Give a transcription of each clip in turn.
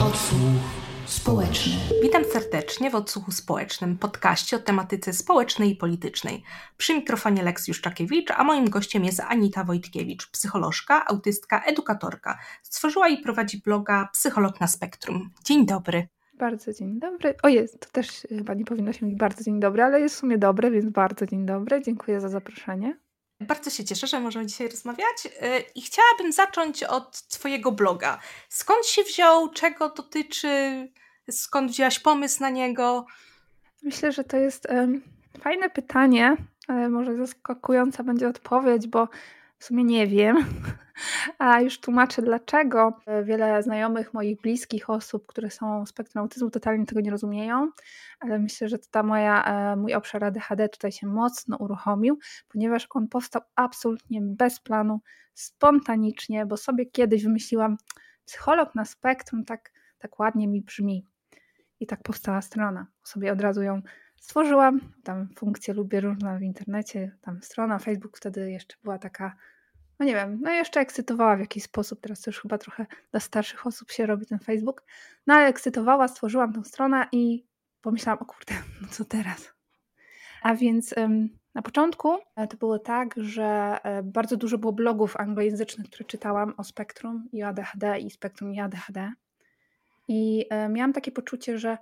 Odsłuch społeczny. Witam serdecznie w Odsłuchu Społecznym, podcaście o tematyce społecznej i politycznej. Przy mikrofonie Lex Juszczakiewicz, a moim gościem jest Anita Wojtkiewicz, psycholożka, autyska, edukatorka. Stworzyła i prowadzi bloga Psycholog na Spektrum. Dzień dobry. Bardzo dzień dobry. O jest, to też chyba nie powinno się mówić bardzo dzień dobry, ale jest w sumie dobre, więc bardzo dzień dobry. Dziękuję za zaproszenie. Bardzo się cieszę, że możemy dzisiaj rozmawiać y, i chciałabym zacząć od Twojego bloga. Skąd się wziął, czego dotyczy, skąd wzięłaś pomysł na niego? Myślę, że to jest um, fajne pytanie, ale może zaskakująca będzie odpowiedź, bo w sumie nie wiem, a już tłumaczę dlaczego. Wiele znajomych, moich bliskich osób, które są spektrum autyzmu, totalnie tego nie rozumieją, ale myślę, że ta moja, e, mój obszar ADHD tutaj się mocno uruchomił, ponieważ on powstał absolutnie bez planu, spontanicznie, bo sobie kiedyś wymyśliłam psycholog na spektrum, tak, tak ładnie mi brzmi. I tak powstała strona. Sobie od razu ją stworzyłam. Tam funkcje lubię różne w internecie, tam strona, Facebook wtedy jeszcze była taka no nie wiem, no jeszcze ekscytowała w jakiś sposób, teraz to już chyba trochę dla starszych osób się robi ten Facebook, no ale ekscytowała, stworzyłam tą stronę i pomyślałam, o kurde, no co teraz? A więc na początku e, to było tak, że e, bardzo dużo było blogów anglojęzycznych, które czytałam o spektrum i ADHD i spektrum i ADHD. I e, miałam takie poczucie, że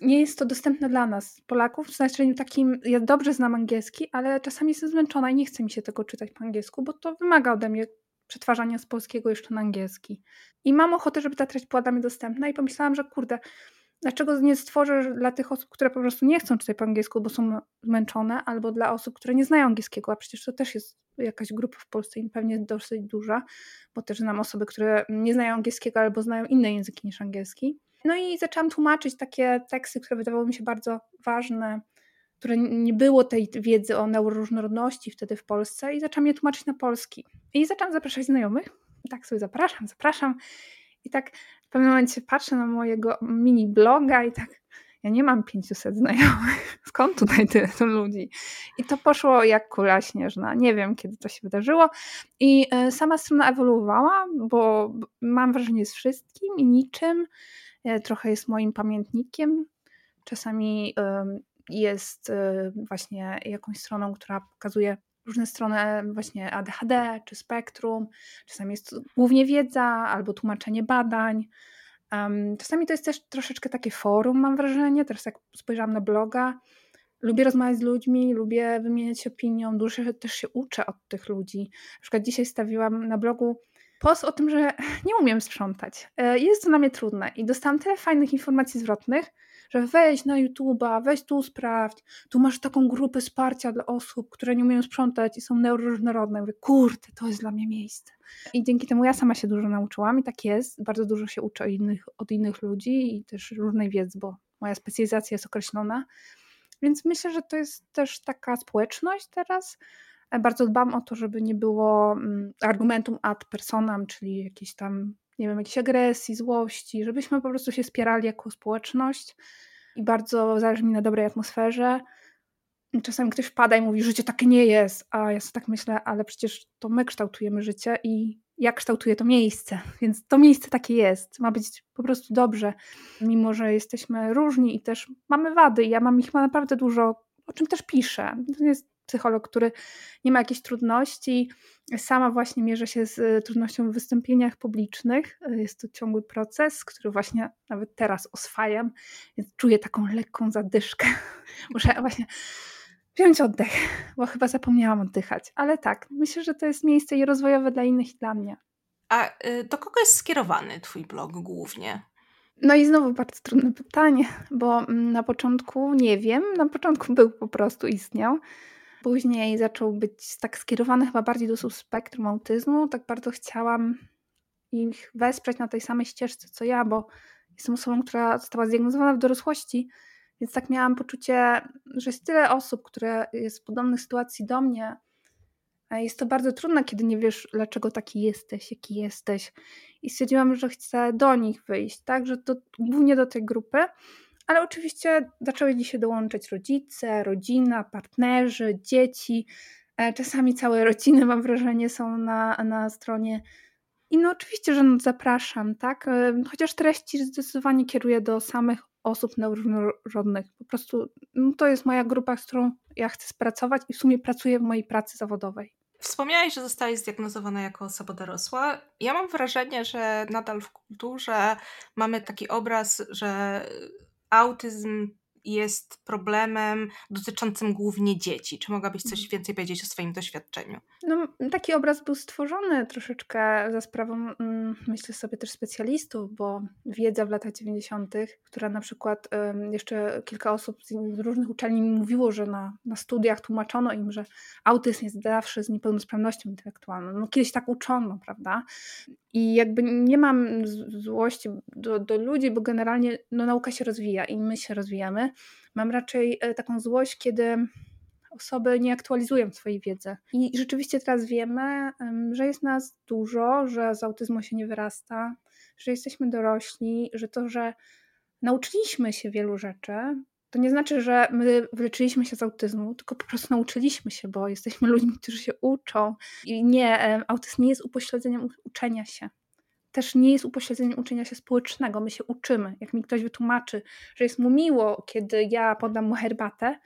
nie jest to dostępne dla nas, Polaków, w znaczeniu takim, ja dobrze znam angielski, ale czasami jestem zmęczona i nie chce mi się tego czytać po angielsku, bo to wymaga ode mnie przetwarzania z polskiego jeszcze na angielski. I mam ochotę, żeby ta treść była dla mnie dostępna i pomyślałam, że kurde, dlaczego nie stworzę dla tych osób, które po prostu nie chcą czytać po angielsku, bo są zmęczone, albo dla osób, które nie znają angielskiego, a przecież to też jest jakaś grupa w Polsce i pewnie dosyć duża, bo też znam osoby, które nie znają angielskiego albo znają inne języki niż angielski. No i zaczęłam tłumaczyć takie teksty, które wydawały mi się bardzo ważne, które nie było tej wiedzy o neuroróżnorodności wtedy w Polsce i zaczęłam je tłumaczyć na polski. I zaczęłam zapraszać znajomych. Tak sobie zapraszam, zapraszam. I tak w pewnym momencie patrzę na mojego mini bloga i tak ja nie mam 500 znajomych. Skąd tutaj tyle ludzi? I to poszło jak kula śnieżna. Nie wiem, kiedy to się wydarzyło. I e, sama strona ewoluowała, bo mam wrażenie z wszystkim i niczym. E, trochę jest moim pamiętnikiem. Czasami jest e, właśnie jakąś stroną, która pokazuje różne strony właśnie ADHD czy spektrum. Czasami jest głównie wiedza albo tłumaczenie badań. Czasami to jest też troszeczkę takie forum, mam wrażenie. Teraz jak spojrzałam na bloga, lubię rozmawiać z ludźmi, lubię wymieniać opinią, dużo też się uczę od tych ludzi. Na przykład dzisiaj stawiłam na blogu post o tym, że nie umiem sprzątać. E, jest to dla mnie trudne i dostałam tyle fajnych informacji zwrotnych, że weź na YouTube'a, weź tu sprawdź, tu masz taką grupę wsparcia dla osób, które nie umieją sprzątać i są neuroróżnorodne. Mówię, kurde, to jest dla mnie miejsce. I dzięki temu ja sama się dużo nauczyłam i tak jest, bardzo dużo się uczę od innych, od innych ludzi i też różnej wiedzy, bo moja specjalizacja jest określona. Więc myślę, że to jest też taka społeczność teraz, bardzo dbam o to, żeby nie było mm, argumentum ad personam, czyli jakieś tam, nie wiem, jakiejś agresji, złości, żebyśmy po prostu się wspierali jako społeczność i bardzo zależy mi na dobrej atmosferze. Czasami ktoś wpada i mówi, że życie takie nie jest, a ja sobie tak myślę, ale przecież to my kształtujemy życie i ja kształtuję to miejsce, więc to miejsce takie jest. Ma być po prostu dobrze, mimo że jesteśmy różni i też mamy wady. Ja mam ich naprawdę dużo, o czym też piszę. To jest psycholog, który nie ma jakichś trudności. Sama właśnie mierzę się z e, trudnością w wystąpieniach publicznych. E, jest to ciągły proces, który właśnie nawet teraz oswajam, więc czuję taką lekką zadyszkę. Muszę właśnie wziąć oddech, bo chyba zapomniałam oddychać. Ale tak, myślę, że to jest miejsce i rozwojowe dla innych i dla mnie. A y, do kogo jest skierowany Twój blog głównie? No i znowu bardzo trudne pytanie, bo mm, na początku nie wiem, na początku był po prostu istniał. Później zaczął być tak skierowany chyba bardziej do spektrum autyzmu. Tak bardzo chciałam ich wesprzeć na tej samej ścieżce co ja, bo jestem osobą, która została zdiagnozowana w dorosłości, więc tak miałam poczucie, że jest tyle osób, które jest w podobnej sytuacji do mnie. Jest to bardzo trudne, kiedy nie wiesz, dlaczego taki jesteś, jaki jesteś. I stwierdziłam, że chcę do nich wyjść, tak, że to głównie do tej grupy. Ale oczywiście zaczęły dzisiaj dołączać rodzice, rodzina, partnerzy, dzieci. E, czasami całe rodziny, mam wrażenie, są na, na stronie. I no oczywiście, że no zapraszam, tak? Chociaż treści zdecydowanie kieruję do samych osób neurorodnych. Po prostu no to jest moja grupa, z którą ja chcę spracować i w sumie pracuję w mojej pracy zawodowej. Wspomniałeś, że zostałeś zdiagnozowana jako osoba dorosła. Ja mam wrażenie, że nadal w kulturze mamy taki obraz, że autyzm jest problemem dotyczącym głównie dzieci. Czy mogłabyś coś mhm. więcej powiedzieć o swoim doświadczeniu? No, taki obraz był stworzony troszeczkę za sprawą, mm, myślę sobie, też specjalistów, bo wiedza w latach 90., która na przykład jeszcze kilka osób z różnych uczelni mówiło, że na, na studiach tłumaczono im, że autyzm jest zawsze z niepełnosprawnością intelektualną. No, kiedyś tak uczono, prawda? I jakby nie mam złości do, do ludzi, bo generalnie no, nauka się rozwija i my się rozwijamy. Mam raczej e, taką złość, kiedy osoby nie aktualizują swojej wiedzy. I rzeczywiście teraz wiemy, że jest nas dużo, że z autyzmu się nie wyrasta, że jesteśmy dorośli, że to, że nauczyliśmy się wielu rzeczy, to nie znaczy, że my wyleczyliśmy się z autyzmu, tylko po prostu nauczyliśmy się, bo jesteśmy ludźmi, którzy się uczą. I nie, autyzm nie jest upośledzeniem uczenia się. Też nie jest upośledzeniem uczenia się społecznego. My się uczymy. Jak mi ktoś wytłumaczy, że jest mu miło, kiedy ja podam mu herbatę,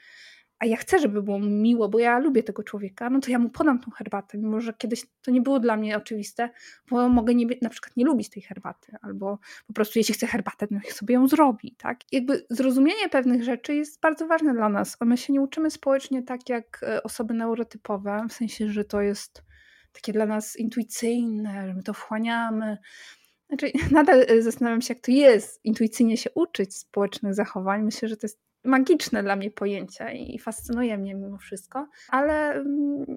a ja chcę, żeby było mi miło, bo ja lubię tego człowieka, no to ja mu podam tą herbatę, mimo że kiedyś to nie było dla mnie oczywiste, bo mogę nie, na przykład nie lubić tej herbaty, albo po prostu jeśli chce herbatę, no niech sobie ją zrobi, tak? Jakby zrozumienie pewnych rzeczy jest bardzo ważne dla nas. My się nie uczymy społecznie tak jak e, osoby neurotypowe, w sensie, że to jest takie dla nas intuicyjne, że my to wchłaniamy, znaczy, nadal e, zastanawiam się, jak to jest intuicyjnie się uczyć społecznych zachowań. Myślę, że to jest magiczne dla mnie pojęcie i fascynuje mnie mimo wszystko, ale mm,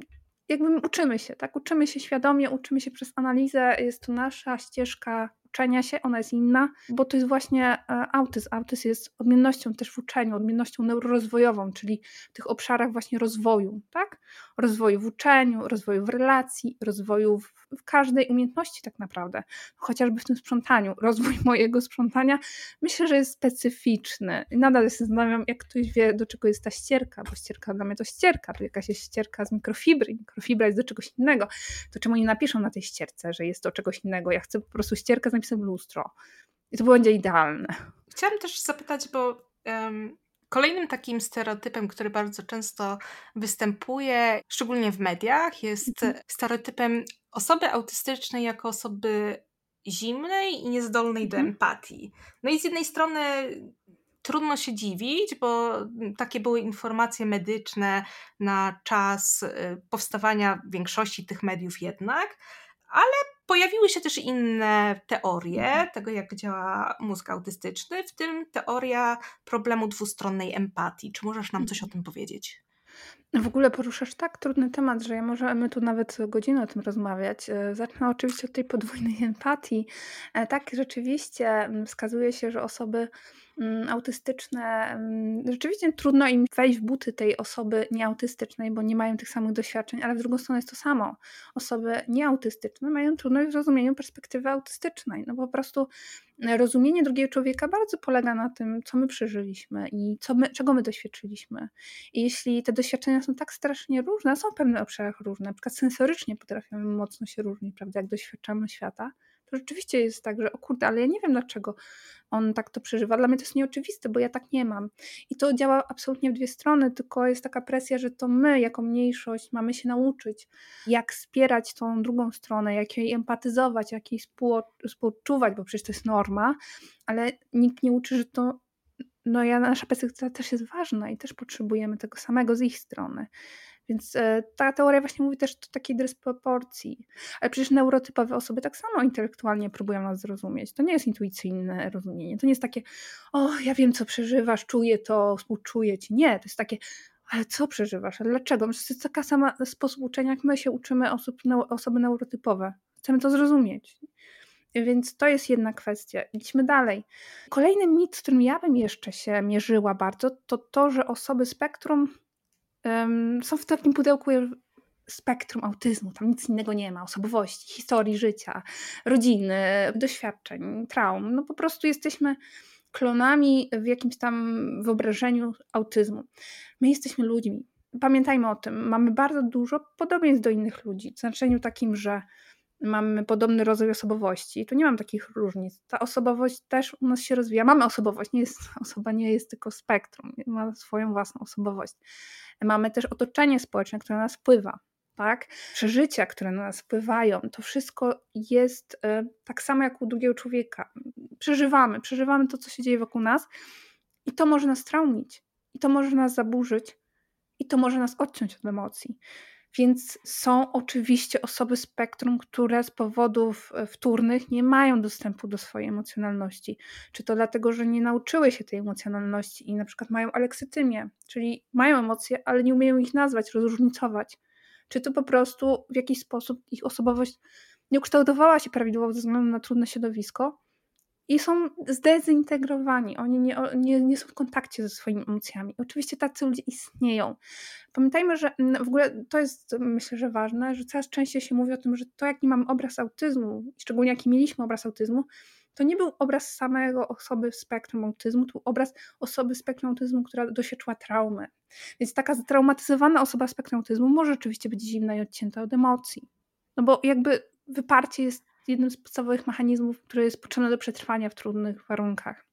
jakby uczymy się, tak? Uczymy się świadomie, uczymy się przez analizę. Jest to nasza ścieżka uczenia się, ona jest inna, bo to jest właśnie e, autyzm. Autyzm jest odmiennością też w uczeniu, odmiennością neurorozwojową, czyli w tych obszarach właśnie rozwoju, tak? Rozwoju w uczeniu, rozwoju w relacji, rozwoju w, w każdej umiejętności tak naprawdę. Chociażby w tym sprzątaniu. Rozwój mojego sprzątania myślę, że jest specyficzny. Nadal się zastanawiam, jak ktoś wie, do czego jest ta ścierka, bo ścierka dla mnie to ścierka, to jakaś jest ścierka z mikrofibry, mikrofibra jest do czegoś innego. To czemu nie napiszą na tej ścierce, że jest to czegoś innego? Ja chcę po prostu ścierkę z napisem lustro. I to będzie idealne. Chciałam też zapytać, bo kolejnym takim stereotypem, który bardzo często występuje, szczególnie w mediach, jest mhm. stereotypem osoby autystycznej jako osoby zimnej i niezdolnej do mhm. empatii. No i z jednej strony trudno się dziwić, bo takie były informacje medyczne na czas y, powstawania większości tych mediów jednak, ale pojawiły się też inne teorie mhm. tego, jak działa mózg autystyczny, w tym teoria problemu dwustronnej empatii. Czy możesz nam coś o mhm. tym powiedzieć? W ogóle poruszasz tak trudny temat, że ja możemy tu nawet godzinę o tym rozmawiać. E, zacznę oczywiście od tej podwójnej empatii. E, tak, rzeczywiście mm, wskazuje się, że osoby autystyczne, mm, rzeczywiście trudno im wejść w buty tej osoby nieautystycznej, bo nie mają tych samych doświadczeń, ale w drugą stronę jest to samo. Osoby nieautystyczne mają trudność w rozumieniu perspektywy autystycznej. No po prostu rozumienie drugiego człowieka bardzo polega na tym, co my przeżyliśmy i co my, czego my doświadczyliśmy. I jeśli te doświadczenia są tak strasznie różne, są w pewnych obszarach różne, na przykład sensorycznie potrafimy mocno się różnić, prawda, jak doświadczamy świata, rzeczywiście jest tak, że o kurde, ale ja nie wiem dlaczego on tak to przeżywa. Dla mnie to jest nieoczywiste, bo ja tak nie mam. I to działa absolutnie w dwie strony, tylko jest taka presja, że to my jako mniejszość mamy się nauczyć, jak wspierać tą drugą stronę, jak jej empatyzować, jak jej współczuwać, bo przecież to jest norma, ale nikt nie uczy, że to no ja, nasza perspektywa też jest ważna i też potrzebujemy tego samego z ich strony. Więc e, ta teoria właśnie mówi też o takiej dysproporcji. Ale przecież neurotypowe osoby tak samo intelektualnie próbują nas zrozumieć. To nie jest intuicyjne rozumienie. To nie jest takie, o, ja wiem, co przeżywasz, czuję to, współczuję ci. Nie, to jest takie, ale co przeżywasz? Dlaczego? To jest taka sama sposób uczenia, jak my się uczymy osób, osoby neurotypowe. Chcemy to zrozumieć. Więc to jest jedna kwestia. Idźmy dalej. Kolejny mit, z którym ja bym jeszcze się mierzyła bardzo, to to, że osoby spektrum um, są w takim pudełku spektrum autyzmu, tam nic innego nie ma, osobowości, historii życia, rodziny, doświadczeń, traum. No po prostu jesteśmy klonami w jakimś tam wyobrażeniu autyzmu. My jesteśmy ludźmi. Pamiętajmy o tym, mamy bardzo dużo podobieństw do innych ludzi, w znaczeniu takim, że mamy podobny rodzaj osobowości, to nie mam takich różnic. Ta osobowość też u nas się rozwija. Mamy osobowość, nie jest, osoba nie jest tylko spektrum, ma swoją własną osobowość. Mamy też otoczenie społeczne, które na nas wpływa. Tak? Przeżycia, które na nas wpływają, to wszystko jest y, tak samo jak u drugiego człowieka. Przeżywamy, przeżywamy to, co się dzieje wokół nas, i to może nas traumić, i to może nas zaburzyć, i to może nas odciąć od emocji. Więc są oczywiście osoby spektrum, które z powodów e, wtórnych nie mają dostępu do swojej emocjonalności. Czy to dlatego, że nie nauczyły się tej emocjonalności i na przykład mają aleksytymię, czyli mają emocje, ale nie umieją ich nazwać, rozróżnicować. Czy to po prostu w jakiś sposób ich osobowość nie ukształtowała się prawidłowo ze względu na trudne środowisko, i są zdezintegrowani. Oni nie, nie, nie są w kontakcie ze swoimi emocjami. Oczywiście tacy ludzie istnieją. Pamiętajmy, że w ogóle to jest myślę, że ważne, że coraz częściej się mówi o tym, że to jaki mamy obraz autyzmu, szczególnie jaki mieliśmy obraz autyzmu, to nie był obraz samego osoby w spektrum autyzmu, to był obraz osoby w spektrum autyzmu, która doświadczyła traumy. Więc taka ztraumatyzowana osoba w spektrum autyzmu może rzeczywiście być zimna i odcięta od emocji. No bo jakby wyparcie jest jednym z podstawowych mechanizmów, który jest potrzebny do przetrwania w trudnych warunkach.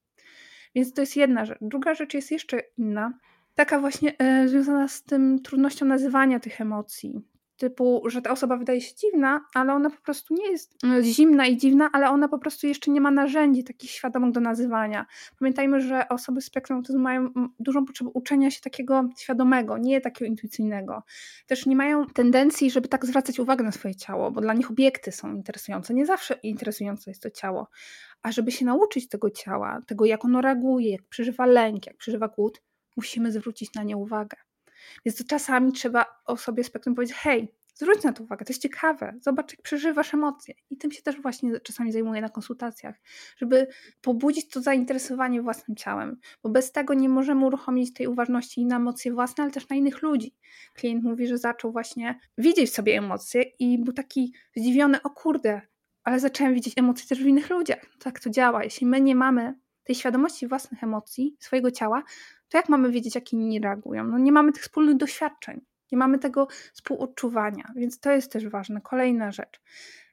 Więc to jest jedna rzecz. Druga rzecz jest jeszcze inna, taka właśnie e, związana z tym trudnością nazywania tych emocji typu, że ta osoba wydaje się dziwna, ale ona po prostu nie jest e, zimna i dziwna, ale ona po prostu jeszcze nie ma narzędzi takich świadomych do nazywania. Pamiętajmy, że osoby z spektrum autyzmu mają dużą potrzebę uczenia się takiego świadomego, nie takiego intuicyjnego. Też nie mają tendencji, żeby tak zwracać uwagę na swoje ciało, bo dla nich obiekty są interesujące. Nie zawsze interesujące jest to ciało. A żeby się nauczyć tego ciała, tego jak ono reaguje, jak przeżywa lęk, jak przeżywa głód, musimy zwrócić na nie uwagę. Więc to czasami trzeba osobie spektrum powiedzieć: hej, zwróć na to uwagę, to jest ciekawe, zobacz, jak przeżywasz emocje. I tym się też właśnie czasami zajmuję na konsultacjach, żeby pobudzić to zainteresowanie własnym ciałem, bo bez tego nie możemy uruchomić tej uważności i na emocje własne, ale też na innych ludzi. Klient mówi, że zaczął właśnie widzieć w sobie emocje i był taki zdziwiony, o kurde, ale zacząłem widzieć emocje też w innych ludziach. Tak to działa. Jeśli my nie mamy tej świadomości własnych emocji, swojego ciała, to jak mamy wiedzieć, jak inni reagują? No nie mamy tych wspólnych doświadczeń, nie mamy tego współodczuwania, więc to jest też ważne. Kolejna rzecz.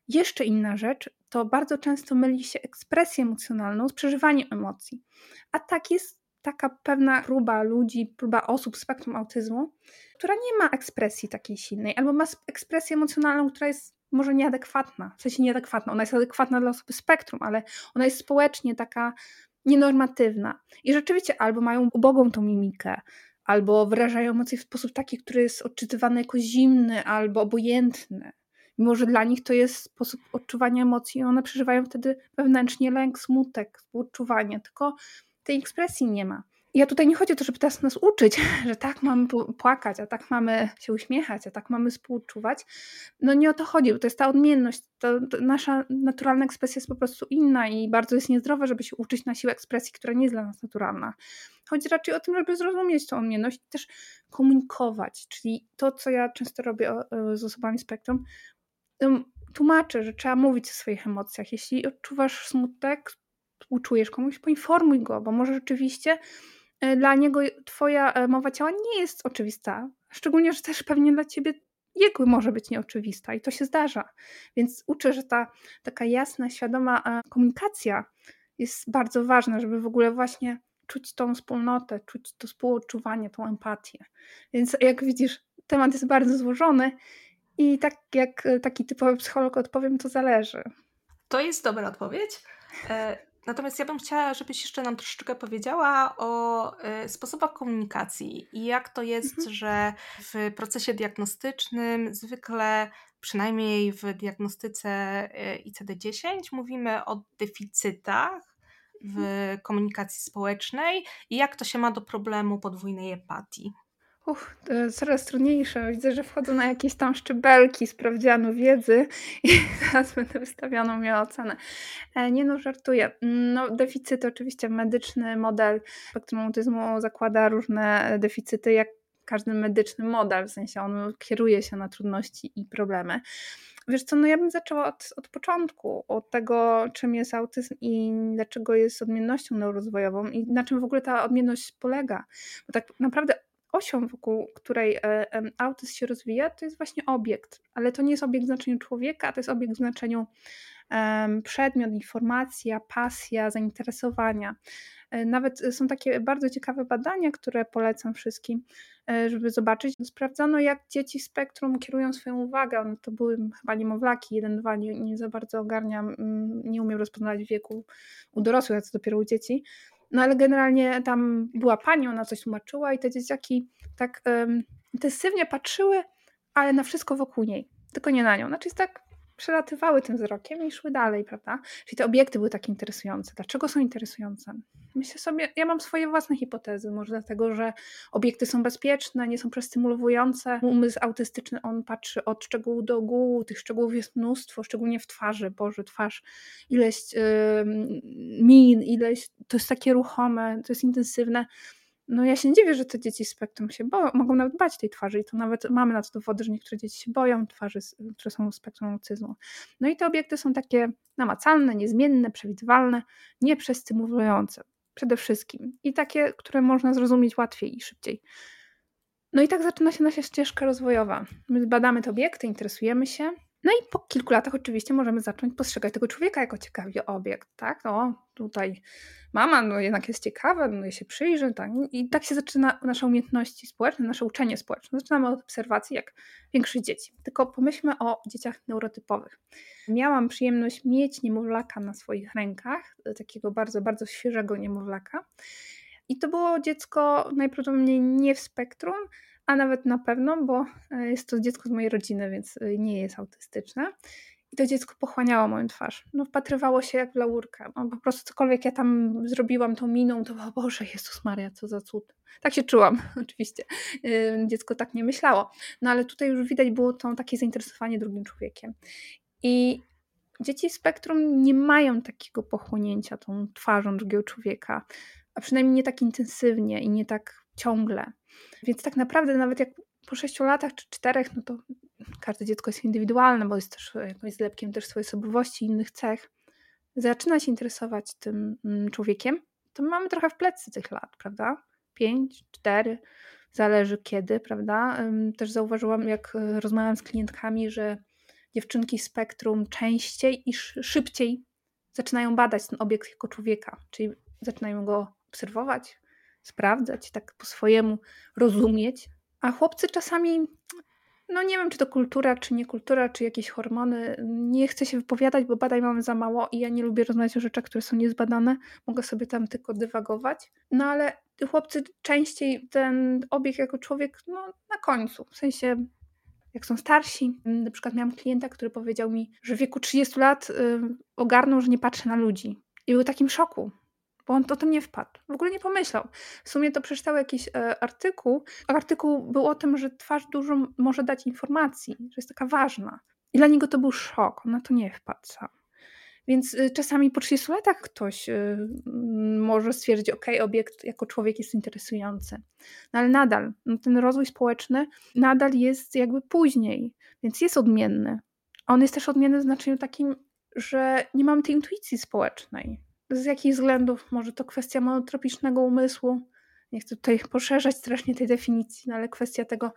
Jeszcze inna rzecz to bardzo często myli się ekspresję emocjonalną z przeżywaniem emocji. A tak jest taka pewna próba ludzi, próba osób z spektrum autyzmu, która nie ma ekspresji takiej silnej, albo ma ekspresję emocjonalną, która jest może nieadekwatna, w sensie nieadekwatna, ona jest adekwatna dla osoby spektrum, ale ona jest społecznie taka nienormatywna. I rzeczywiście albo mają ubogą tą mimikę, albo wyrażają emocje w sposób taki, który jest odczytywany jako zimny albo obojętny. Mimo, że dla nich to jest sposób odczuwania emocji, i one przeżywają wtedy wewnętrznie lęk, smutek, współodczuwanie, tylko tej ekspresji nie ma ja tutaj nie chodzi o to, żeby teraz nas uczyć, że tak mamy płakać, a tak mamy się uśmiechać, a tak mamy współczuwać. No nie o to chodzi, bo to jest ta odmienność. To, to nasza naturalna ekspresja jest po prostu inna i bardzo jest niezdrowe, żeby się uczyć na siłę ekspresji, która nie jest dla nas naturalna. Chodzi raczej o tym, żeby zrozumieć tą odmienność i też komunikować. Czyli to, co ja często robię z osobami spektrum, tłumaczę, że trzeba mówić o swoich emocjach. Jeśli odczuwasz smutek, uczujesz komuś, poinformuj go, bo może rzeczywiście dla niego twoja e, mowa ciała nie jest oczywista. Szczególnie, że też pewnie dla ciebie jego może być nieoczywista i to się zdarza. Więc uczę, że ta taka jasna, świadoma e, komunikacja jest bardzo ważna, żeby w ogóle właśnie czuć tą wspólnotę, czuć to współodczuwanie, tą empatię. Więc jak widzisz, temat jest bardzo złożony i tak jak taki typowy psycholog odpowiem, to zależy. To jest dobra odpowiedź. Natomiast ja bym chciała, żebyś jeszcze nam troszeczkę powiedziała o y, sposobach komunikacji i jak to jest, mhm. że w procesie diagnostycznym zwykle, przynajmniej w diagnostyce y, ICD-10, mówimy o deficytach w mhm. komunikacji społecznej i jak to się ma do problemu podwójnej empatii. Uch, coraz trudniejsze. Widzę, że wchodzę na jakieś tam szczebelki sprawdzianu wiedzy i teraz będę wystawianą miała ocenę. E, nie no, żartuję. No, deficyty oczywiście, medyczny model spektrum autyzmu zakłada różne deficyty, jak każdy medyczny model, w sensie on kieruje się na trudności i problemy. Wiesz co, no ja bym zaczęła od, od początku, od tego, czym jest autyzm i dlaczego jest odmiennością neurozwojową i na czym w ogóle ta odmienność polega. Bo tak naprawdę osią, wokół której e, autyzm się rozwija, to jest właśnie obiekt, ale to nie jest obiekt w znaczeniu człowieka, to jest obiekt w znaczeniu przedmiot, informacja, pasja, zainteresowania. E, nawet są takie bardzo ciekawe badania, które polecam wszystkim, e, żeby zobaczyć. Sprawdzano, jak dzieci spektrum kierują swoją uwagę. No to były chyba niemowlaki, jeden, dwa, nie, nie za bardzo ogarniam, mm, nie umiem rozpoznać wieku u dorosłych, a co dopiero u dzieci. No ale generalnie tam była pani, ona coś tłumaczyła i te dzieciaki tak um, intensywnie patrzyły, ale na wszystko wokół niej, tylko nie na nią. Znaczy jest tak przelatywały tym wzrokiem i szły dalej, prawda? Czyli te obiekty były tak interesujące. Dlaczego są interesujące? Myślę sobie, ja mam swoje własne hipotezy, może dlatego, że obiekty są bezpieczne, nie są przestymulujące. Umysł autystyczny, on patrzy od szczegółu do ogółu, tych szczegółów jest mnóstwo, szczególnie w twarzy, Boże, twarz, ileś yy, min, ileś, to jest takie ruchome, to jest intensywne no ja się nie dziwię, że te dzieci z spektrum się boją, mogą nawet bać tej twarzy i to nawet mamy na to dowody, że niektóre dzieci się boją twarzy, które są w spektrum autyzmu. No i te obiekty są takie namacalne, niezmienne, przewidywalne, nieprzestymulujące przede wszystkim i takie, które można zrozumieć łatwiej i szybciej. No i tak zaczyna się nasza ścieżka rozwojowa. My badamy te obiekty, interesujemy się, no i po kilku latach oczywiście możemy zacząć postrzegać tego człowieka jako ciekawy obiekt, tak? No tutaj mama, no jednak jest ciekawa, no się przyjrzy, tak? I tak się zaczyna nasze umiejętności społeczne, nasze uczenie społeczne. Zaczynamy od obserwacji jak większość dzieci. Tylko pomyślmy o dzieciach neurotypowych. Miałam przyjemność mieć niemowlaka na swoich rękach, takiego bardzo, bardzo świeżego niemowlaka. I to było dziecko najprawdopodobniej nie w spektrum, a nawet na pewno, bo e, jest to dziecko z mojej rodziny, więc e, nie jest autystyczne. I to dziecko pochłaniało moją twarz. No, wpatrywało się jak w laurkę. No, po prostu cokolwiek ja tam zrobiłam tą miną, to o Boże, Jezus Maria, co za cud. Tak się czułam, oczywiście. E, dziecko tak nie myślało. No ale tutaj już widać było to takie zainteresowanie drugim człowiekiem. I dzieci spektrum nie mają takiego pochłonięcia tą twarzą drugiego człowieka, a przynajmniej nie tak intensywnie i nie tak ciągle. Więc tak naprawdę nawet jak po sześciu latach czy czterech, no to każde dziecko jest indywidualne, bo jest też jakąś zlepkiem też swojej osobowości i innych cech, zaczyna się interesować tym mm, człowiekiem, to mamy trochę w plecy tych lat, prawda? Pięć, cztery, zależy kiedy, prawda? Też zauważyłam, jak e, rozmawiałam z klientkami, że dziewczynki spektrum częściej i szybciej zaczynają badać ten obiekt jako człowieka, czyli zaczynają go obserwować, sprawdzać, tak po swojemu rozumieć. A chłopcy czasami, no nie wiem, czy to kultura, czy nie kultura, czy jakieś hormony. Nie chcę się wypowiadać, bo badań mamy za mało i ja nie lubię rozmawiać o rzeczach, które są niezbadane. Mogę sobie tam tylko dywagować. No ale chłopcy częściej ten obieg jako człowiek, no na końcu. W sensie jak są starsi. Na przykład miałam klienta, który powiedział mi, że w wieku 30 lat y, ogarnął, że nie patrzy na ludzi. I był w takim szoku, bo on o tym nie wpadł. W ogóle nie pomyślał. W sumie to przeczytał jakiś e, artykuł. Artykuł był o tym, że twarz dużo może dać informacji, że jest taka ważna. I dla niego to był szok. On na to nie wpadł sam. Więc y, czasami po 30 latach ktoś y, może stwierdzić, ok, obiekt jako człowiek jest interesujący. No ale nadal, no ten rozwój społeczny nadal jest jakby później, więc jest odmienny. On jest też odmienny w znaczeniu takim, że nie mamy tej intuicji społecznej z jakich względów? Może to kwestia monotropicznego umysłu? Nie chcę tutaj poszerzać strasznie tej definicji, no ale kwestia tego,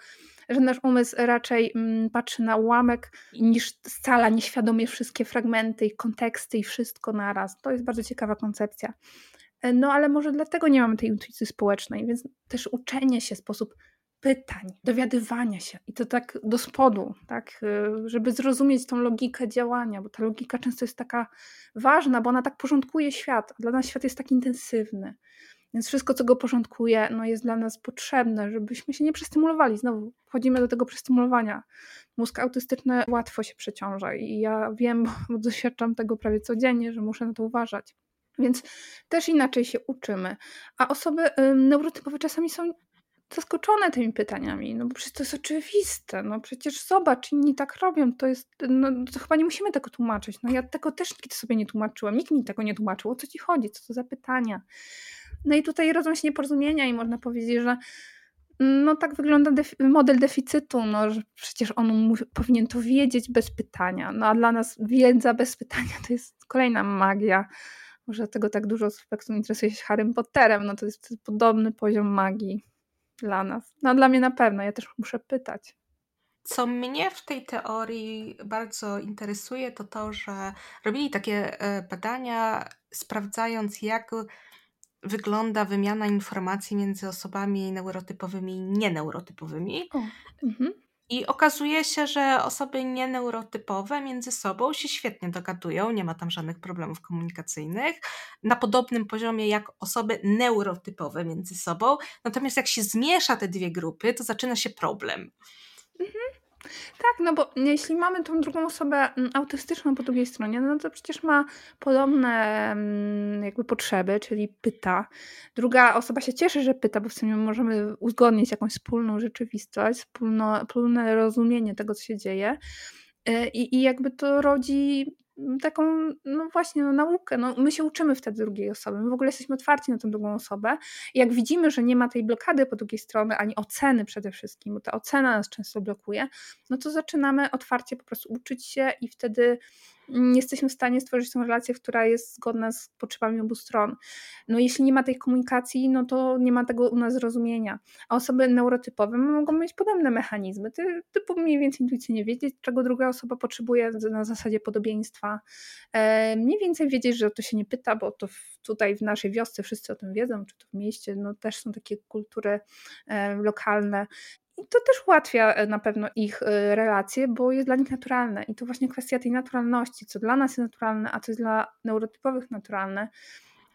że nasz umysł raczej mm, patrzy na ułamek niż scala nieświadomie wszystkie fragmenty i konteksty i wszystko naraz. To jest bardzo ciekawa koncepcja. E, no ale może dlatego nie mamy tej intuicji społecznej, więc też uczenie się, sposób pytań, dowiadywania się i to tak do spodu, tak, y, żeby zrozumieć tą logikę działania, bo ta logika często jest taka ważna, bo ona tak porządkuje świat, dla nas świat jest tak intensywny. Więc wszystko, co go porządkuje, no jest dla nas potrzebne, żebyśmy się nie przestymulowali. Znowu wchodzimy do tego przestymulowania. Mózg autystyczny łatwo się przeciąża i ja wiem, bo doświadczam tego prawie codziennie, że muszę na to uważać. Więc też inaczej się uczymy. A osoby neurotypowe czasami są zaskoczone tymi pytaniami, no bo przecież to jest oczywiste, no przecież zobacz, inni tak robią, to jest, no to chyba nie musimy tego tłumaczyć, no ja tego też nigdy sobie nie tłumaczyłam, nikt mi tego nie tłumaczył, o co ci chodzi, co to za pytania. No i tutaj rodzą się nieporozumienia i można powiedzieć, że no tak wygląda defi model deficytu, no że przecież on powinien to wiedzieć bez pytania, no a dla nas wiedza bez pytania to jest kolejna magia, może dlatego tak dużo z interesuje się Harrym Potterem, no to jest podobny poziom magii. Dla nas. No dla mnie na pewno, ja też muszę pytać. Co mnie w tej teorii bardzo interesuje, to to, że robili takie e, badania, sprawdzając, jak wygląda wymiana informacji między osobami neurotypowymi i nieneurotypowymi. O, mhm. I okazuje się, że osoby nieneurotypowe między sobą się świetnie dogadują, nie ma tam żadnych problemów komunikacyjnych, na podobnym poziomie jak osoby neurotypowe między sobą. Natomiast jak się zmiesza te dwie grupy, to zaczyna się problem. Mhm. Tak, no bo jeśli mamy tą drugą osobę mm, autystyczną po drugiej stronie, no to przecież ma podobne mm, jakby potrzeby, czyli pyta. Druga osoba się cieszy, że pyta, bo w sumie możemy uzgodnić jakąś wspólną rzeczywistość, wspólno, wspólne rozumienie tego, co się dzieje. Y, I, I jakby to rodzi taką, no właśnie, no, naukę. No, my się uczymy wtedy drugiej osoby. My w ogóle jesteśmy otwarci na tę drugą osobę. I jak widzimy, że nie ma tej blokady po drugiej stronie, ani oceny przede wszystkim, bo ta ocena nas często blokuje, no to zaczynamy otwarcie po prostu uczyć się i wtedy jesteśmy w stanie stworzyć tą relację, która jest zgodna z potrzebami obu stron. No jeśli nie ma tej komunikacji, no to nie ma tego u nas zrozumienia. A osoby neurotypowe mogą mieć podobne mechanizmy, Ty, typu mniej więcej intuicyjnie wiedzieć, czego druga osoba potrzebuje na zasadzie podobieństwa. E, mniej więcej wiedzieć, że o to się nie pyta, bo to w, tutaj w naszej wiosce wszyscy o tym wiedzą, czy to w mieście, no też są takie kultury e, lokalne. I to też ułatwia e, na pewno ich e, relacje, bo jest dla nich naturalne. I to właśnie kwestia tej naturalności, co dla nas jest naturalne, a co jest dla neurotypowych naturalne.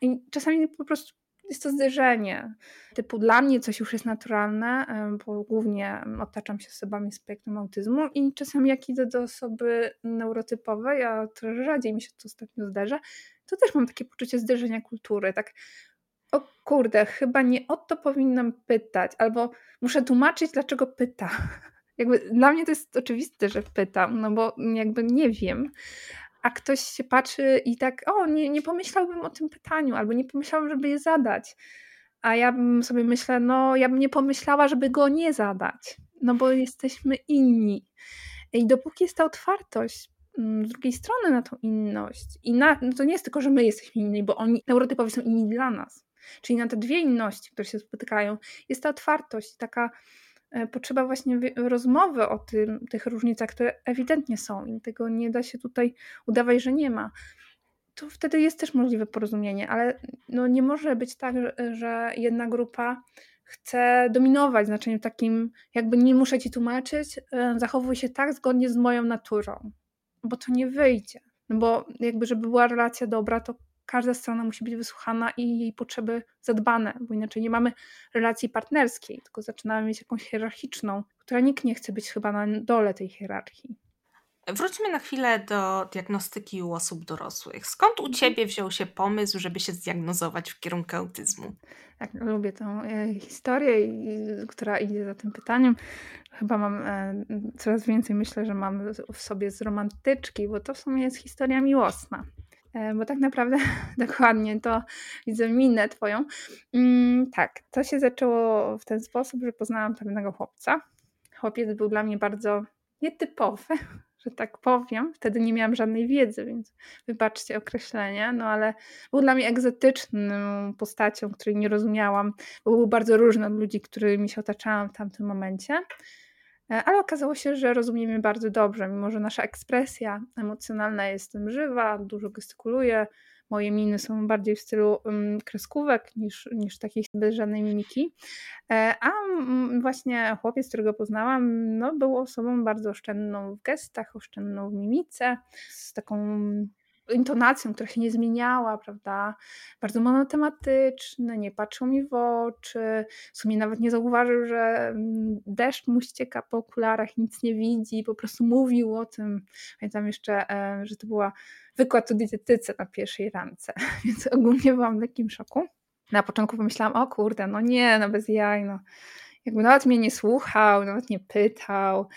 I czasami po prostu jest to zderzenie. Typu dla mnie coś już jest naturalne, e, bo głównie otaczam się osobami z spektrum autyzmu i czasami jak idę do osoby neurotypowej, a trochę rzadziej mi się to ostatnio zdarza, to też mam takie poczucie zderzenia kultury. Tak o kurde, chyba nie o to powinnam pytać, albo muszę tłumaczyć, dlaczego pyta. Jakby dla mnie to jest oczywiste, że pytam, no bo jakby nie wiem, a ktoś się patrzy i tak, o, nie, nie pomyślałbym o tym pytaniu, albo nie pomyślałam, żeby je zadać. A ja bym sobie myślę, no, ja bym nie pomyślała, żeby go nie zadać, no bo jesteśmy inni. I dopóki jest ta otwartość mm, z drugiej strony na tą inność, i na, no to nie jest tylko, że my jesteśmy inni, bo oni neurotypowi są inni dla nas. Czyli na te dwie inności, które się spotykają, jest ta otwartość, taka e, potrzeba właśnie rozmowy o tym, tych różnicach, które ewidentnie są i tego nie da się tutaj udawać, że nie ma. To wtedy jest też możliwe porozumienie, ale no nie może być tak, że, jedna grupa chce dominować w znaczeniu takim, jakby nie muszę ci tłumaczyć, e, zachowuj się tak zgodnie z moją naturą, bo to nie wyjdzie. No bo jakby, żeby była relacja dobra, to każda strona musi być wysłuchana i jej potrzeby zadbane, bo inaczej nie mamy relacji partnerskiej, tylko zaczynamy mieć jakąś hierarchiczną, która nikt nie chce być chyba na dole tej hierarchii. Wróćmy na chwilę do diagnostyki u osób dorosłych. Skąd u Ciebie wziął się pomysł, żeby się zdiagnozować w kierunku autyzmu? Tak, lubię tę e, historię, która idzie za tym pytaniem. Chyba mam e, coraz więcej, myślę, że mam w sobie z romantyczki, bo to w sumie jest historia miłosna. E, bo tak naprawdę dokładnie to widzę minę twoją. Mm, tak, to się zaczęło w ten sposób, że poznałam pewnego chłopca. Chłopiec był dla mnie bardzo nietypowy, że tak powiem. Wtedy nie miałam żadnej wiedzy, więc wybaczcie określenie, no ale był dla mnie egzotyczną postacią, której nie rozumiałam, bo był bardzo różny od ludzi, którymi się otaczałam w tamtym momencie. E, ale okazało się, że rozumiemy bardzo dobrze, mimo że nasza ekspresja emocjonalna jest tym żywa, dużo gestykuluję, moje miny są bardziej w stylu kreskówek niż, niż takiej bez żadnej mimiki. E, a właśnie chłopiec, którego poznałam, no, był osobą bardzo oszczędną w gestach, oszczędną w mimice, z taką intonacją, która się nie zmieniała, prawda? Bardzo monotematyczny, nie patrzył mi w oczy, w sumie nawet nie zauważył, że mm, deszcz mu ścieka po okularach, nic nie widzi, po prostu mówił o tym. Pamiętam jeszcze, e, że to była wykład o dietetyce na pierwszej rance, więc ogólnie byłam w lekkim szoku. Na początku pomyślałam, o kurde, no nie, no bez jaj, no. Jakby nawet mnie nie słuchał, nawet nie pytał,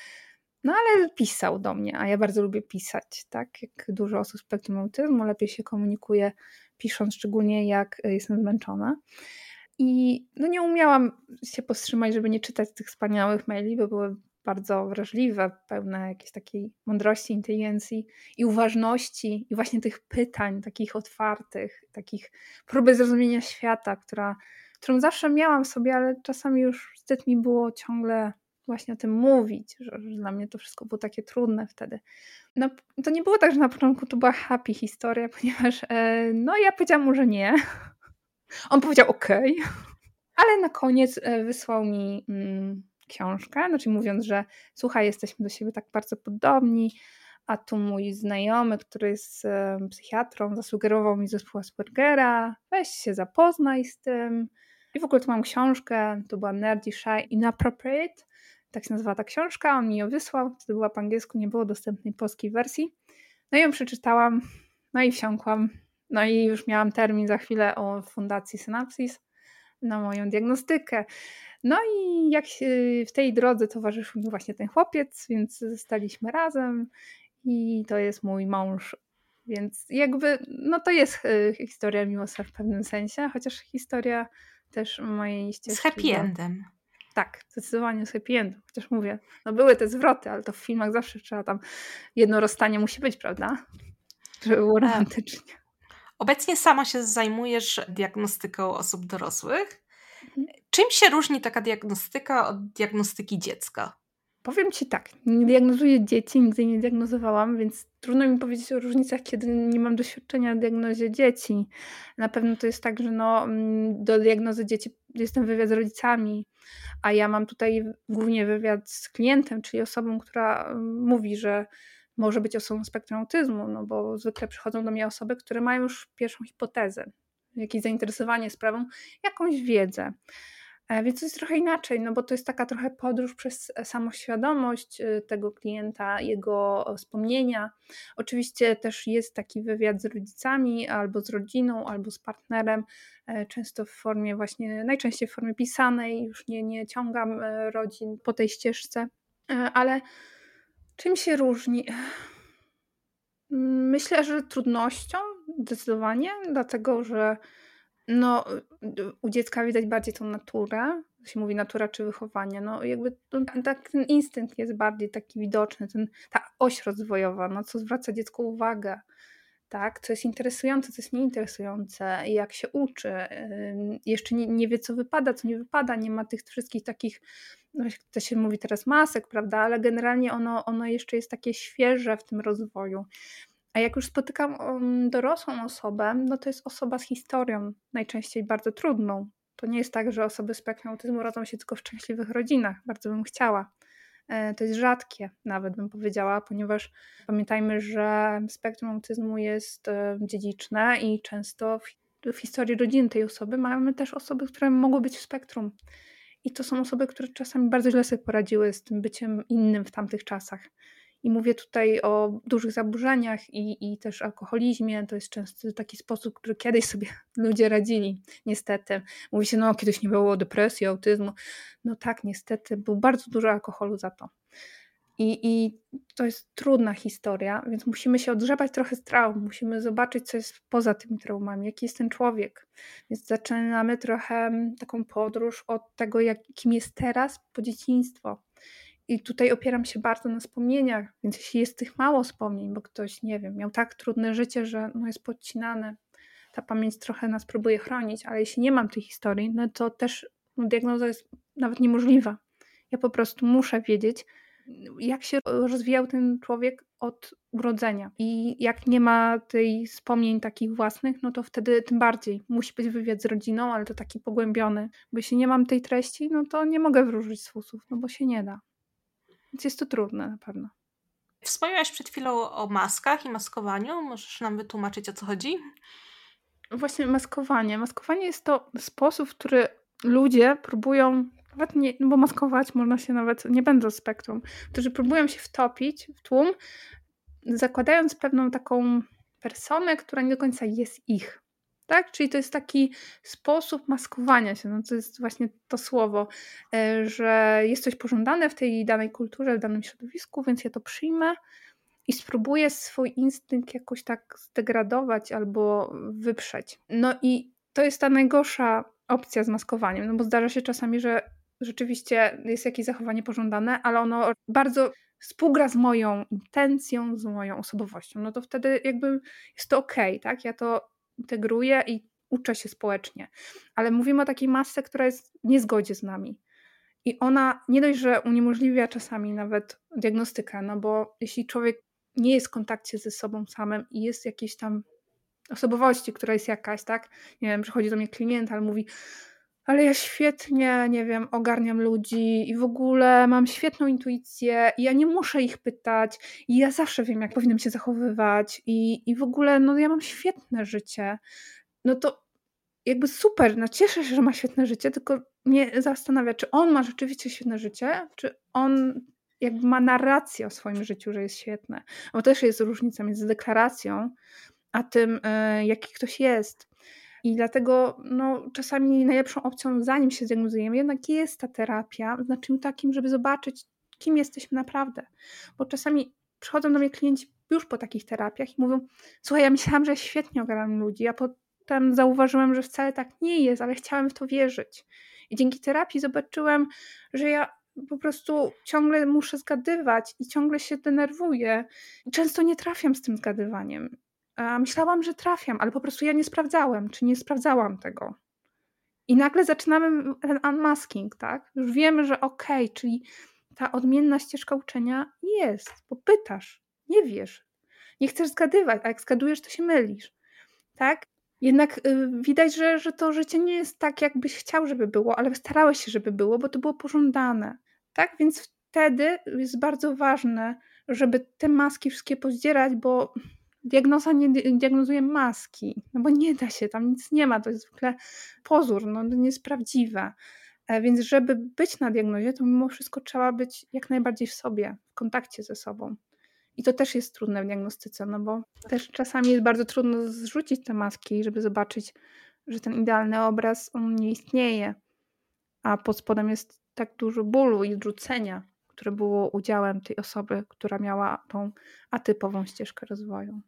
no ale pisał do mnie, a ja bardzo lubię pisać, tak? Jak dużo osób z spektrum autyzmu, lepiej się komunikuje pisząc, szczególnie jak e, jestem zmęczona. I no nie umiałam się powstrzymać, żeby nie czytać tych wspaniałych maili, bo były bardzo wrażliwe, pełne jakiejś takiej mądrości, inteligencji i uważności, i właśnie tych pytań takich otwartych, takich próby zrozumienia świata, która którą zawsze miałam w sobie, ale czasami już wstyd mi było ciągle właśnie o tym mówić, że, że, dla mnie to wszystko było takie trudne wtedy. No, to nie było tak, że na początku to była happy historia, ponieważ e, no ja powiedziałam mu, że nie. On powiedział ok, ale na koniec e, wysłał mi mm, książkę, znaczy mówiąc, że słuchaj, jesteśmy do siebie tak bardzo podobni, a tu mój znajomy, który jest e, psychiatrą, zasugerował mi zespół Aspergera, weź się zapoznaj z tym. I w ogóle tu mam książkę, to była Nerdy Shy Inappropriate, tak się nazywa ta książka, on mi ją wysłał, to była po angielsku, nie było dostępnej polskiej wersji. No i ją przeczytałam, no i wsiąkłam, no i już miałam termin za chwilę o Fundacji Synapsis na moją diagnostykę. No i jak w tej drodze towarzyszył mi właśnie ten chłopiec, więc zostaliśmy razem i to jest mój mąż. Więc jakby, no to jest e, historia miłosna w pewnym sensie, chociaż historia też mojej ścieżki. Z happy endem. Tak, zdecydowanie z happy endem. Chociaż mówię, no były te zwroty, ale to w filmach zawsze trzeba tam jedno rozstanie musi być, prawda? Żeby było tak. romantycznie. Obecnie sama się zajmujesz diagnostyką osób dorosłych. Mhm. Czym się różni taka diagnostyka od diagnostyki dziecka? Powiem Ci tak, nie diagnozuję dzieci, nigdy nie diagnozowałam, więc trudno mi powiedzieć o różnicach, kiedy nie mam doświadczenia w diagnozie dzieci. Na pewno to jest tak, że no, mm, do diagnozy dzieci jestem wywiad z rodzicami, a ja mam tutaj głównie wywiad z klientem, czyli osobą, która mm, mówi, że może być osobą spektrum autyzmu, no bo zwykle przychodzą do mnie osoby, które mają już pierwszą hipotezę, jakieś zainteresowanie sprawą, jakąś wiedzę. E, więc to jest trochę inaczej, no bo to jest taka trochę podróż przez e, samoświadomość e, tego klienta, jego wspomnienia. Oczywiście też jest taki wywiad z rodzicami, albo z rodziną, albo z partnerem, często w formie właśnie, najczęściej w formie pisanej, już nie, nie ciągam rodzin po tej ścieżce, ale czym się różni? Myślę, że trudnością zdecydowanie, dlatego że no, u dziecka widać bardziej tą naturę, się mówi natura czy wychowanie, no jakby tak, ten instynkt jest bardziej taki widoczny, ten, ta oś rozwojowa, no co zwraca dziecku uwagę, tak, co jest interesujące, co jest nieinteresujące, jak się uczy, jeszcze nie, nie wie co wypada, co nie wypada, nie ma tych wszystkich takich, no to się mówi teraz masek, prawda, ale generalnie ono, ono jeszcze jest takie świeże w tym rozwoju. A jak już spotykam dorosłą osobę, no to jest osoba z historią, najczęściej bardzo trudną. To nie jest tak, że osoby z spektrum autyzmu rodzą się tylko w szczęśliwych rodzinach. Bardzo bym chciała. E, to jest rzadkie, nawet bym powiedziała, ponieważ pamiętajmy, że spektrum autyzmu jest e, dziedziczne i często w, w historii rodziny tej osoby mamy też osoby, które mogły być w spektrum. I to są osoby, które czasami bardzo źle sobie poradziły z tym byciem innym w tamtych czasach. I mówię tutaj o dużych zaburzeniach i, i też alkoholizmie. To jest często taki sposób, który kiedyś sobie ludzie radzili, niestety. Mówi się, no kiedyś nie było depresji, autyzmu. No tak, niestety, był bardzo dużo alkoholu za to. I, I to jest trudna historia, więc musimy się odgrzebać trochę z traum, musimy zobaczyć, co jest poza tymi traumami, jaki jest ten człowiek. Więc zaczynamy trochę taką podróż od tego, jak, kim jest teraz po dzieciństwo. I tutaj opieram się bardzo na wspomnieniach, więc jeśli jest tych mało wspomnień, bo ktoś, nie wiem, miał tak trudne życie, że no jest podcinane, ta pamięć trochę nas próbuje chronić, ale jeśli nie mam tej historii, no to też no, diagnoza jest nawet niemożliwa. Ja po prostu muszę wiedzieć, jak się rozwijał ten człowiek od urodzenia. I jak nie ma tej wspomnień takich własnych, no to wtedy tym bardziej musi być wywiad z rodziną, ale to taki pogłębiony. Bo jeśli nie mam tej treści, no to nie mogę wróżyć z fusów, no bo się nie da. Więc jest to trudne na pewno. Wspomniałaś przed chwilą o maskach i maskowaniu. Możesz nam wytłumaczyć, o co chodzi? Właśnie maskowanie. Maskowanie jest to sposób, w który ludzie próbują, nawet nie, no bo maskować można się nawet, nie będąc spektrum, którzy próbują się wtopić w tłum, zakładając pewną taką personę, która nie do końca jest ich. Tak? Czyli to jest taki sposób maskowania się, no to jest właśnie to słowo, e, że jest coś pożądane w tej danej kulturze, w danym środowisku, więc ja to przyjmę i spróbuję swój instynkt jakoś tak zdegradować albo wyprzeć. No i to jest ta najgorsza opcja z maskowaniem, no bo zdarza się czasami, że rzeczywiście jest jakieś zachowanie pożądane, ale ono bardzo współgra z moją intencją, z moją osobowością, no to wtedy jakby jest to ok, tak? Ja to integruję i uczę się społecznie, ale mówimy o takiej masce, która jest w niezgodzie z nami. I ona nie dość, że uniemożliwia czasami nawet diagnostykę, no bo jeśli człowiek nie jest w kontakcie ze sobą samym i jest jakiejś tam osobowości, która jest jakaś, tak? Nie wiem, przychodzi do mnie klient, ale mówi, ale ja świetnie, nie wiem, ogarniam ludzi i w ogóle mam świetną intuicję i ja nie muszę ich pytać i ja zawsze wiem, jak powinnam się zachowywać i, i w ogóle, no ja mam świetne życie. No to jakby super, no cieszę się, że ma świetne życie, tylko mnie zastanawia, czy on ma rzeczywiście świetne życie, czy on jakby ma narrację o swoim życiu, że jest świetne. Bo też jest różnica między deklaracją, a tym, e, jaki ktoś jest. I dlatego no, czasami najlepszą opcją, zanim się zdiagnozujemy, jednak jest ta terapia, w znaczeniu takim, żeby zobaczyć, kim jesteśmy naprawdę. Bo czasami przychodzą do mnie klienci już po takich terapiach i mówią: Słuchaj, ja myślałam, że świetnie ogarniam ludzi, a potem zauważyłem, że wcale tak nie jest, ale chciałem w to wierzyć. I dzięki terapii zobaczyłem, że ja po prostu ciągle muszę zgadywać i ciągle się denerwuję. I często nie trafiam z tym zgadywaniem. Myślałam, że trafiam, ale po prostu ja nie sprawdzałem, czy nie sprawdzałam tego. I nagle zaczynamy ten unmasking, tak? Już wiemy, że okej, okay, czyli ta odmienna ścieżka uczenia jest, bo pytasz, nie wiesz, nie chcesz zgadywać, a jak zgadujesz, to się mylisz, tak? Jednak y, widać, że, że to życie nie jest tak, jakbyś chciał, żeby było, ale starałeś się, żeby było, bo to było pożądane, tak? Więc wtedy jest bardzo ważne, żeby te maski wszystkie pozdzierać, bo diagnoza nie diagnozuje maski, no bo nie da się, tam nic nie ma, to jest zwykle pozór, no to nie jest prawdziwe. E, więc żeby być na diagnozie, to mimo wszystko trzeba być jak najbardziej w sobie, w kontakcie ze sobą. I to też jest trudne w diagnostyce, no bo też czasami jest bardzo trudno zrzucić te maski, żeby zobaczyć, że ten idealny obraz on nie istnieje, a pod spodem jest tak dużo bólu i odrzucenia, które było udziałem tej osoby, która miała tą atypową ścieżkę rozwoju.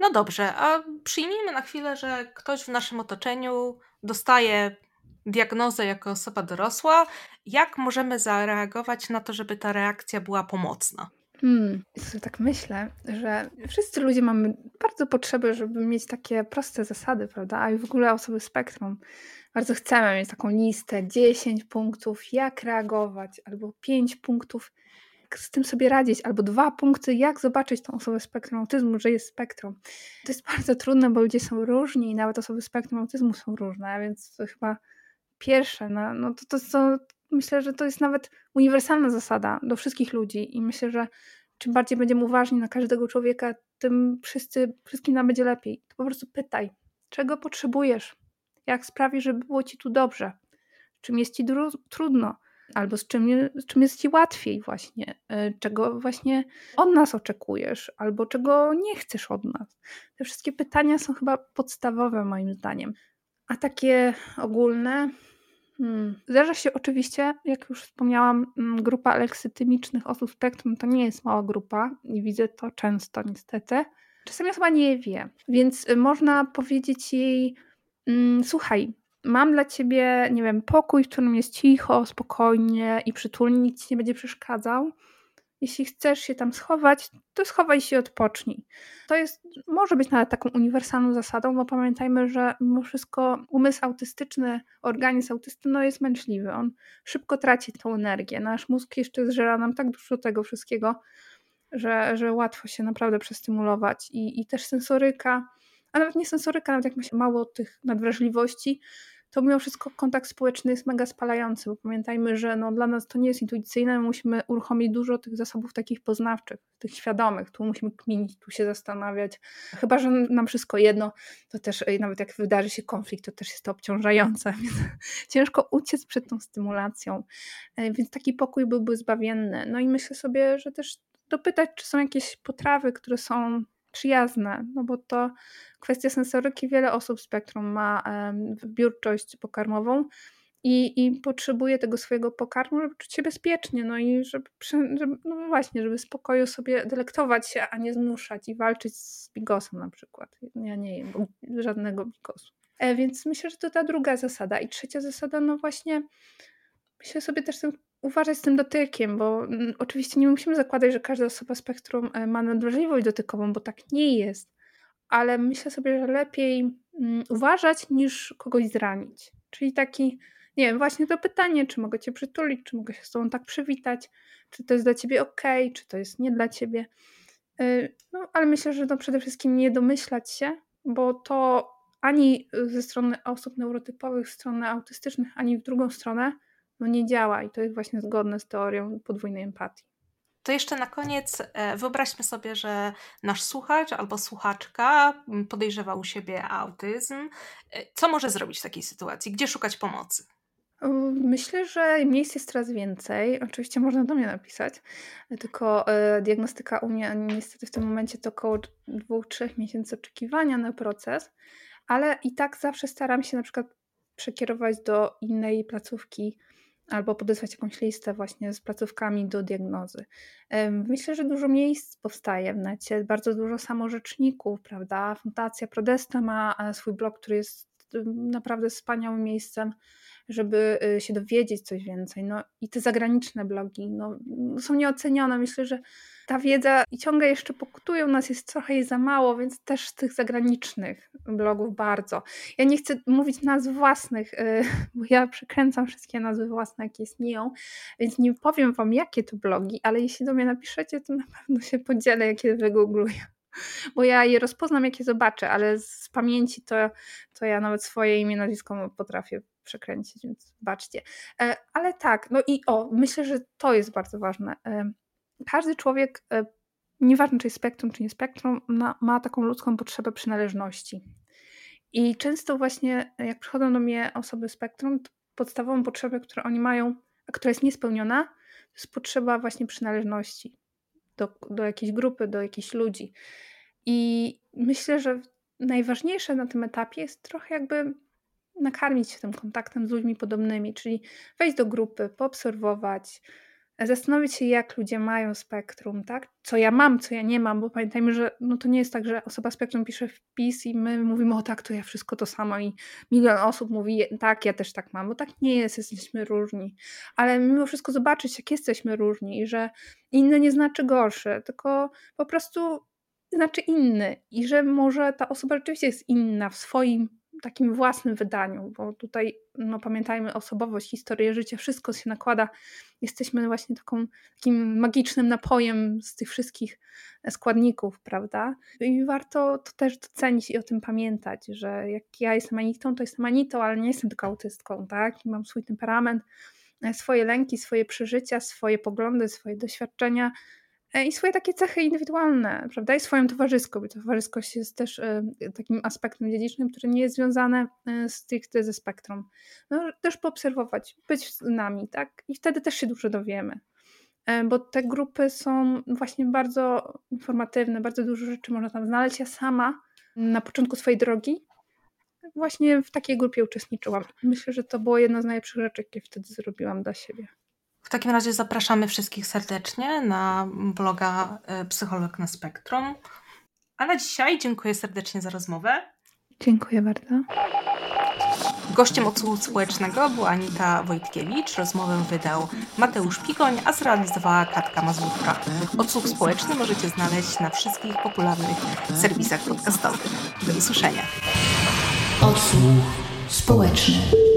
No dobrze, a przyjmijmy na chwilę, że ktoś w naszym otoczeniu dostaje diagnozę jako osoba dorosła. Jak możemy zareagować na to, żeby ta reakcja była pomocna? Hmm, tak myślę, że wszyscy ludzie mamy bardzo potrzeby, żeby mieć takie proste zasady, prawda? A w ogóle osoby spektrum bardzo chcemy mieć taką listę 10 punktów, jak reagować, albo 5 punktów, z tym sobie radzić, albo dwa punkty, jak zobaczyć tą osobę spektrum autyzmu, że jest spektrum. To jest bardzo trudne, bo ludzie są różni i nawet osoby spektrum autyzmu są różne, więc to chyba pierwsze, no, no to, to, to myślę, że to jest nawet uniwersalna zasada do wszystkich ludzi i myślę, że czym bardziej będziemy uważni na każdego człowieka, tym wszyscy, wszystkim nam będzie lepiej. To po prostu pytaj, czego potrzebujesz, jak sprawi, żeby było ci tu dobrze, czym jest ci trudno, albo z czym, z czym jest ci łatwiej właśnie, e, czego właśnie od nas oczekujesz, albo czego nie chcesz od nas. Te wszystkie pytania są chyba podstawowe moim zdaniem. A takie ogólne, Hmm. Zdarza się oczywiście, jak już wspomniałam, mm, grupa leksytymicznych osób spektrum to nie jest mała grupa i widzę to często niestety. Czasami osoba nie wie, więc y, można powiedzieć jej: mm, Słuchaj, mam dla ciebie, nie wiem, pokój, w którym jest cicho, spokojnie i przytulnie, nic ci nie będzie przeszkadzał. Jeśli chcesz się tam schować, to schowaj się i odpocznij. To jest, może być nawet taką uniwersalną zasadą, bo pamiętajmy, że mimo wszystko umysł autystyczny, organizm autysty no jest męczliwy. On szybko traci tą energię. Nasz mózg jeszcze zżera nam tak dużo tego wszystkiego, że, że łatwo się naprawdę przestymulować. I, i też sensoryka, a nawet nie sensoryka, nawet jak ma się mało tych nadwrażliwości, to mimo wszystko kontakt społeczny jest mega spalający, bo pamiętajmy, że no, dla nas to nie jest intuicyjne, my musimy uruchomić dużo tych zasobów takich poznawczych, tych świadomych, tu musimy kminić, tu się zastanawiać, chyba, że nam wszystko jedno, to też nawet jak wydarzy się konflikt, to też jest to obciążające, więc ciężko uciec przed tą stymulacją, e, więc taki pokój byłby zbawienny. No i myślę sobie, że też dopytać, czy są jakieś potrawy, które są przyjazne, no bo to kwestia sensoryki, wiele osób w spektrum ma wybiórczość pokarmową i, i potrzebuje tego swojego pokarmu, żeby czuć się bezpiecznie, no i żeby, żeby, no właśnie, żeby spokoju sobie delektować się, a nie zmuszać i walczyć z bigosem na przykład. Ja nie jem żadnego bigosu. E, więc myślę, że to ta druga zasada. I trzecia zasada, no właśnie, myślę sobie też ten uważać z tym dotykiem, bo mm, oczywiście nie musimy zakładać, że każda osoba spektrum e, ma nadwrażliwość dotykową, bo tak nie jest. Ale myślę sobie, że lepiej mm, uważać niż kogoś zranić. Czyli taki, nie wiem, właśnie to pytanie, czy mogę cię przytulić, czy mogę się z tobą tak przywitać, czy to jest dla ciebie ok, czy to jest nie dla ciebie. Y, no, ale myślę, że to przede wszystkim nie domyślać się, bo to ani ze strony osób neurotypowych, strony autystycznych, ani w drugą stronę no nie działa i to jest właśnie zgodne z teorią podwójnej empatii. To jeszcze na koniec e, wyobraźmy sobie, że nasz słuchacz albo słuchaczka podejrzewa u siebie autyzm. E, co może zrobić w takiej sytuacji? Gdzie szukać pomocy? Myślę, że miejsc jest coraz więcej. Oczywiście można do mnie napisać, tylko e, diagnostyka u mnie niestety w tym momencie to około dwóch, trzech miesięcy oczekiwania na proces, ale i tak zawsze staram się na przykład przekierować do innej placówki albo podesłać jakąś listę właśnie z placówkami do diagnozy. Myślę, że dużo miejsc powstaje w necie, bardzo dużo samorzeczników, prawda? Fundacja Prodesta ma e, swój blog, który jest naprawdę wspaniałym miejscem żeby y, się dowiedzieć coś więcej. No i te zagraniczne blogi no, są nieocenione. Myślę, że ta wiedza i ciągle jeszcze pokutuje u nas, jest trochę jej za mało, więc też tych zagranicznych blogów bardzo. Ja nie chcę mówić nazw własnych, y, bo ja przekręcam wszystkie nazwy własne, jakie istnieją, więc nie powiem wam, jakie to blogi, ale jeśli do mnie napiszecie, to na pewno się podzielę, jakie wygoogluję bo ja je rozpoznam, jak je zobaczę, ale z pamięci to, to ja nawet swoje imię, nazwisko potrafię przekręcić, więc baczcie. E, ale tak, no i o, myślę, że to jest bardzo ważne. E, każdy człowiek, e, nieważne czy jest spektrum, czy nie spektrum, ma taką ludzką potrzebę przynależności. I często właśnie, jak przychodzą do mnie osoby spektrum, podstawową potrzebę, którą oni mają, a która jest niespełniona, to jest potrzeba właśnie przynależności do, do jakiejś grupy, do jakichś ludzi. I myślę, że najważniejsze na tym etapie jest trochę jakby nakarmić się tym kontaktem z ludźmi podobnymi, czyli wejść do grupy, poobserwować, zastanowić się, jak ludzie mają spektrum, tak? Co ja mam, co ja nie mam, bo pamiętajmy, że no to nie jest tak, że osoba spektrum pisze wpis i my mówimy, o tak, to ja wszystko to samo i milion osób mówi, tak, ja też tak mam, bo tak nie jest, jesteśmy różni. Ale mimo wszystko zobaczyć, jak jesteśmy różni i że inny nie znaczy gorszy, tylko po prostu znaczy inny i że może ta osoba rzeczywiście jest inna w swoim takim własnym wydaniu, bo tutaj no, pamiętajmy osobowość, historię życia, wszystko się nakłada. Jesteśmy właśnie taką, takim magicznym napojem z tych wszystkich składników, prawda? I warto to też docenić i o tym pamiętać, że jak ja jestem Anitą, to jestem Anitą, ale nie jestem tylko autystką, tak? I mam swój temperament, swoje lęki, swoje przeżycia, swoje poglądy, swoje doświadczenia, E, i swoje takie cechy indywidualne, prawda? I swoją towarzyską, bo towarzyskość jest też e, takim aspektem dziedzicznym, który nie jest związany e, stricte ze spektrum. No, też poobserwować, być z nami, tak? I wtedy też się dużo dowiemy. Bo te grupy są właśnie bardzo informatywne, bardzo dużo rzeczy można tam znaleźć. Ja sama na początku swojej drogi właśnie w takiej grupie uczestniczyłam. Myślę, że to było jedno z najlepszych rzeczy, jakie wtedy zrobiłam dla siebie. W takim razie zapraszamy wszystkich serdecznie na bloga e, Psycholog na Spektrum. A na dzisiaj dziękuję serdecznie za rozmowę. Dziękuję bardzo. Gościem odsłuchu społecznego była Anita Wojtkiewicz. Rozmowę wydał Mateusz Pigoń, a zrealizowała Katka Mazurka. Odsłuch społeczny możecie znaleźć na wszystkich popularnych serwisach podcastowych. Do usłyszenia. Odsłuch społeczny.